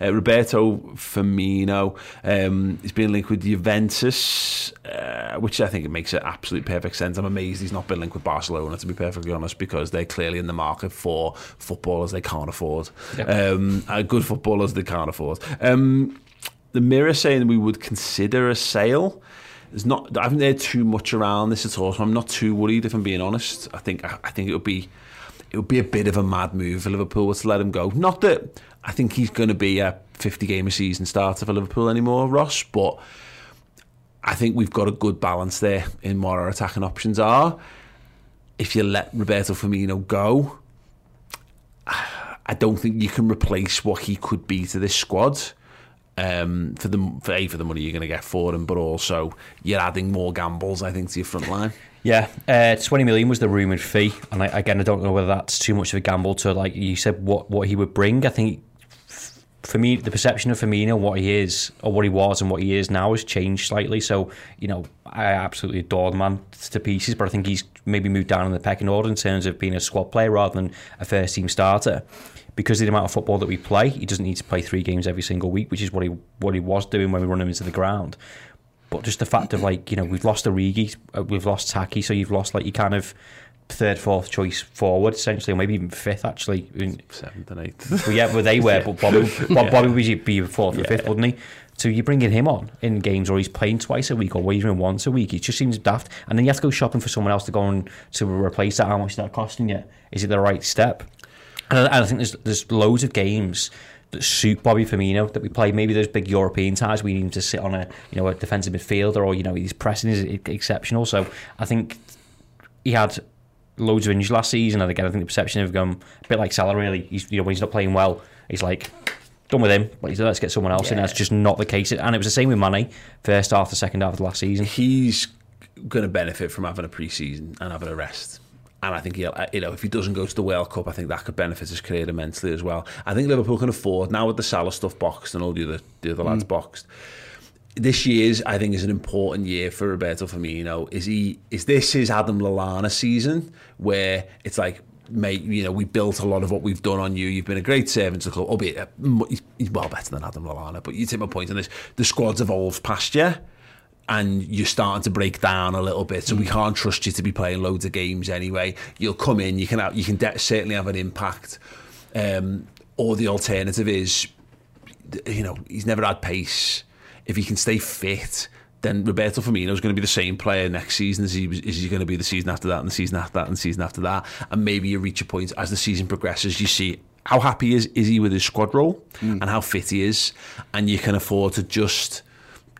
Uh, Roberto Firmino, um, he's been linked with Juventus, uh, which I think it makes it absolute perfect sense. I'm amazed he's not been linked with Barcelona, to be perfectly honest, because they're clearly in the market for footballers they can't afford. Yep. Um, uh, good footballers they can't afford. Um, the Mirror saying we would consider a sale. There's not. I haven't heard too much around this at all, so I'm not too worried. If I'm being honest, I think I, I think it would be it would be a bit of a mad move for Liverpool to let him go. Not that I think he's going to be a 50 game a season starter for Liverpool anymore, Ross, but I think we've got a good balance there in what our attacking options are. If you let Roberto Firmino go, I don't think you can replace what he could be to this squad um, for the for a for the money you're going to get for him, but also you're adding more gambles, I think, to your front line. Yeah, uh, 20 million was the rumoured fee, and I, again, I don't know whether that's too much of a gamble to like you said what what he would bring. I think for me, the perception of Firmino, what he is or what he was and what he is now, has changed slightly. So you know, I absolutely adore the man to pieces, but I think he's maybe moved down in the pecking order in terms of being a squad player rather than a first team starter because of the amount of football that we play, he doesn't need to play three games every single week, which is what he what he was doing when we run him into the ground. But just the fact of like you know we've lost Origi, uh, we've lost Taki, so you've lost like you kind of third, fourth choice forward essentially, or maybe even fifth actually. Seventh and eighth. Well, yeah, well they were, yeah. but Bobby, Bob, Bobby would be fourth or yeah, fifth, wouldn't he? So you're bringing him on in games, or he's playing twice a week, or even once a week. It just seems daft. And then you have to go shopping for someone else to go and to replace that. How much is that costing you? Is it the right step? And I, think there's there's loads of games that suit Bobby Firmino that we play. Maybe those big European ties we need him to sit on a you know a defensive midfielder or you know his pressing is exceptional. So I think he had loads of injuries last season, and again I think the perception of him a bit like Salah really. He's you know when he's not playing well, he's like done with him. But let's get someone else yeah. in. That's just not the case. And it was the same with Mane, first half, the second half of the last season. He's going to benefit from having a pre-season and having a rest and I think he'll, uh, you know, if he doesn't go to the World Cup, I think that could benefit his career immensely as well. I think Liverpool can afford now with the Salah stuff boxed and all the other the other mm. lads boxed. This year's, I think, is an important year for Roberto Firmino. Is he? Is this his Adam Lallana season where it's like mate, you know, we built a lot of what we've done on you. You've been a great servant to the club, albeit uh, he's well better than Adam Lallana. But you take my point on this. The squad's evolved past you and you're starting to break down a little bit. So we mm. can't trust you to be playing loads of games anyway. You'll come in, you can have, you can de- certainly have an impact. Um, or the alternative is, you know, he's never had pace. If he can stay fit, then Roberto Firmino is going to be the same player next season as he is he going to be the season after that and the season after that and the season after that. And maybe you reach a point as the season progresses, you see how happy is is he with his squad role mm. and how fit he is, and you can afford to just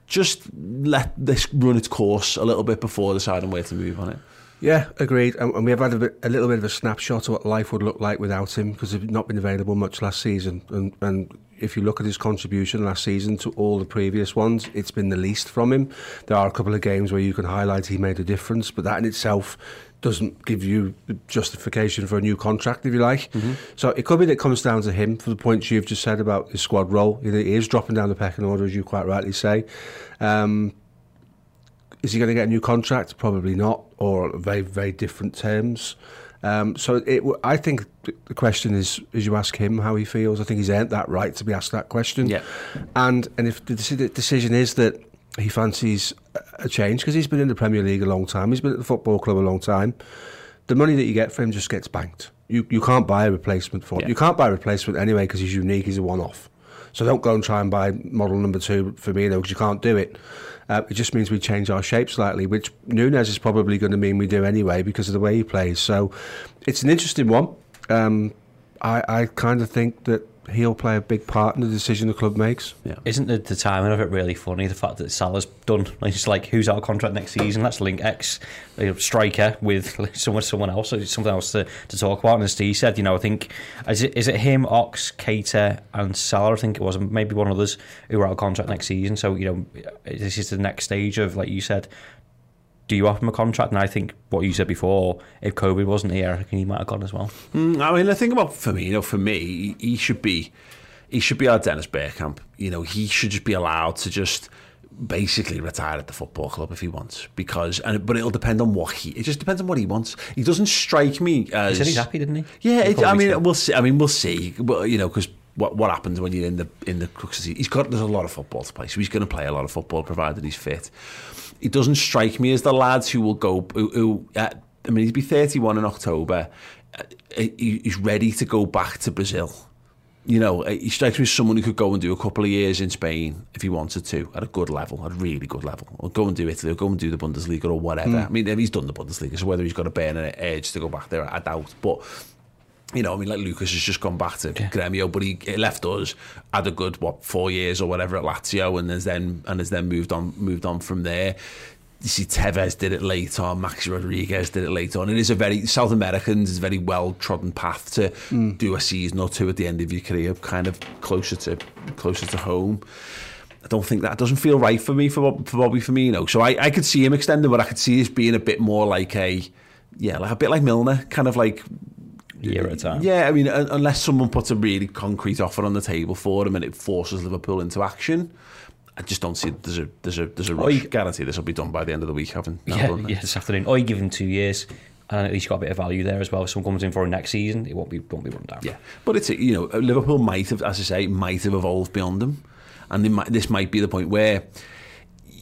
just let this run its course a little bit before deciding where to move on it. Yeah, agreed. And we have had a, bit, a little bit of a snapshot of what life would look like without him because he's not been available much last season. And, and if you look at his contribution last season to all the previous ones, it's been the least from him. There are a couple of games where you can highlight he made a difference, but that in itself doesn't give you justification for a new contract, if you like. Mm-hmm. So it could be that it comes down to him for the points you've just said about his squad role. He is dropping down the pecking order, as you quite rightly say. Um, is he going to get a new contract? Probably not, or very, very different terms. Um, so it, I think the question is, as you ask him how he feels, I think he's earned that right to be asked that question. Yeah. And and if the decision is that he fancies a change because he's been in the Premier League a long time, he's been at the football club a long time. The money that you get for him just gets banked. you, you can't buy a replacement for Yeah. You can't buy a replacement anyway because he's unique, he's a one off. So don't go and try and buy model number two for me though because you can't do it. Uh, it just means we change our shape slightly, which Nunez is probably going to mean we do anyway because of the way he plays. So it's an interesting one. Um, I, I kind of think that he'll play a big part in the decision the club makes. Isn't the, the timing of it really funny? The fact that Salah's done, it's like who's our contract next season? Let's link X you know, striker with someone someone else, or something else to, to talk about. And as Steve said, you know, I think is it is it him, Ox, Keita, and Salah? I think it was maybe one of others who are out of contract next season. So you know, this is the next stage of like you said. Do you offer him a contract? And I think what you said before, if COVID wasn't here, I think he might have gone as well. Mm, I mean, the thing about Firmino, for me, he, he should be, he should be our Dennis Bergkamp. You know, he should just be allowed to just basically retire at the football club if he wants. Because, and but it'll depend on what he. It just depends on what he wants. He doesn't strike me He as. said he's happy, didn't he? Yeah, He it, I mean, still- we'll see. I mean, we'll see. Well, you know, because what what happens when you're in the in the crux of the He's got there's a lot of football to play, so he's going to play a lot of football provided he's fit. He doesn't strike me as the lads who will go. Who, who uh, I mean, he'd be 31 in October. Uh, he, he's ready to go back to Brazil. You know, uh, he strikes me as someone who could go and do a couple of years in Spain if he wanted to, at a good level, at a really good level. Or go and do Italy, or go and do the Bundesliga or whatever. I mean, he's done the Bundesliga, so whether he's got a burning edge to go back there, I doubt. But you know, I mean, like Lucas has just gone back to Gremio, but he, he left us, had a good what four years or whatever at Lazio, and has then and has then moved on moved on from there. You see, Tevez did it late on, Maxi Rodriguez did it late on. It is a very South Americans is a very well trodden path to hmm. do a season or two at the end of your career, kind of closer to closer to home. I don't think that doesn't feel right for me for for Bobby Firmino. So I, I could see him extending, but I could see this being a bit more like a yeah, like a bit like Milner, kind of like year at a time. yeah, I mean, unless someone puts a really concrete offer on the table for him and it forces Liverpool into action, I just don't see there's a there's a there's a rush. guarantee this will be done by the end of the week. Now Yeah, done yeah, this afternoon. Or you give him two years, and at least got a bit of value there as well. If someone comes in for a next season, it won't be won't be run down. Yeah, but it's you know Liverpool might have, as I say, might have evolved beyond them, and they might, this might be the point where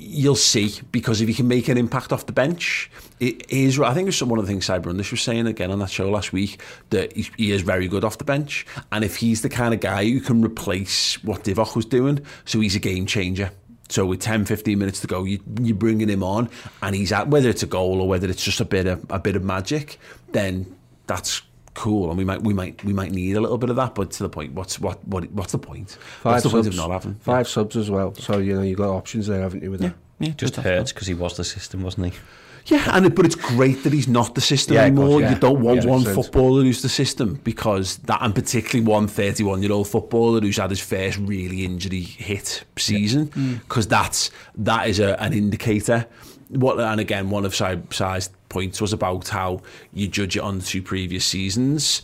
you'll see because if he can make an impact off the bench, it is. I think it was one of the things Cyber Rundish was saying again on that show last week that he, he is very good off the bench, and if he's the kind of guy who can replace what Divock was doing, so he's a game changer. So with 10, 15 minutes to go, you, you're bringing him on, and he's at whether it's a goal or whether it's just a bit of a bit of magic, then that's cool, and we might we might we might need a little bit of that. But to the point, what's what what what's the point? what's the point of not having five subs as well. So you know you've got options there, haven't you? With that? Yeah, Just hurts because he was the system, wasn't he? Yeah, and it, but it's great that he's not the system Yeah, of course, anymore. yeah. You don't want Yeah, one 100%. footballer who's the system because that, and particularly one 31 year old footballer who's had his first really injury hit season, mm. because that's that is a, an indicator. What and again, one of Si- Si's points was about how you judge it on two previous seasons.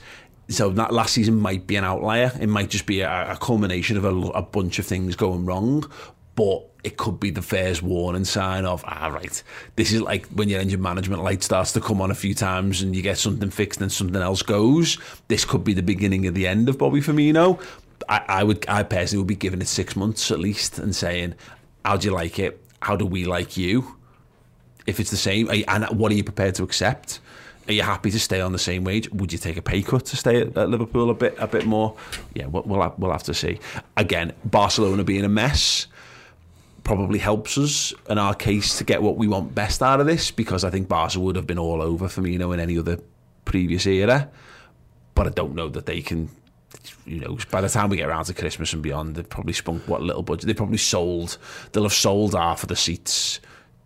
So that last season might be an outlier. It might just be a, a culmination of a, a bunch of things going wrong, but it could be the first warning sign of ah right. This is like when your engine management light starts to come on a few times and you get something fixed and something else goes. This could be the beginning of the end of Bobby Firmino. I, I would, I personally would be giving it six months at least and saying, how do you like it? How do we like you? If it's the same, you, and what are you prepared to accept? Are you happy to stay on the same wage? Would you take a pay cut to stay at, at Liverpool a bit, a bit more? Yeah, we'll we'll have, we'll have to see. Again, Barcelona being a mess probably helps us in our case to get what we want best out of this because I think Barca would have been all over Firmino in any other previous era. But I don't know that they can. You know, by the time we get around to Christmas and beyond, they've probably spunk what little budget they probably sold. They'll have sold half of the seats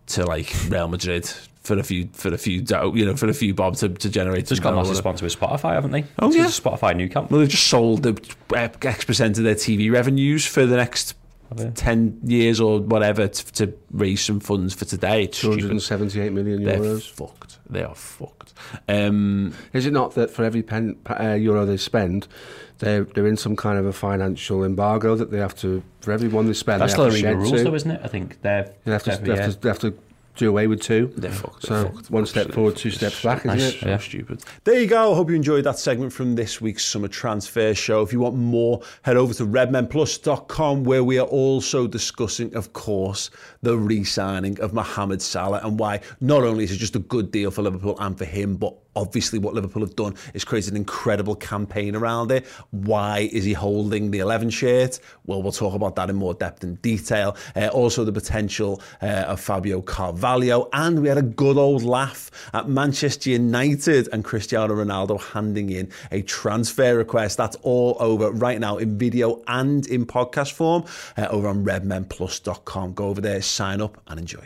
to like Real Madrid for a few for a few dough, you know for a few bob to, to generate. Just some got a massive sponsor with Spotify, haven't they? Oh, It's yeah. Spotify new camp. Well, they've just sold the uh, X percent of their TV revenues for the next ten years or whatever to, to raise some funds for today. 278 million They're euros. fucked. They are fucked. Um, Is it not that for every pen, uh, euro they spend, they're, they're in some kind of a financial embargo that they have to, for everyone they spend, That's they have the to legal shed rules, two. though, isn't it? I think they're. They have to, they have year. to, they have to do away with two. They're fucked. So They're fucked. one step forward, two steps back, isn't it? So Yeah. stupid. There you go. I hope you enjoyed that segment from this week's summer transfer show. If you want more, head over to redmenplus.com where we are also discussing, of course, the re-signing of Mohamed Salah and why not only is it just a good deal for Liverpool and for him, but Obviously, what Liverpool have done is created an incredible campaign around it. Why is he holding the 11 shirt? Well, we'll talk about that in more depth and detail. Uh, also, the potential uh, of Fabio Carvalho. And we had a good old laugh at Manchester United and Cristiano Ronaldo handing in a transfer request. That's all over right now in video and in podcast form uh, over on redmenplus.com. Go over there, sign up, and enjoy.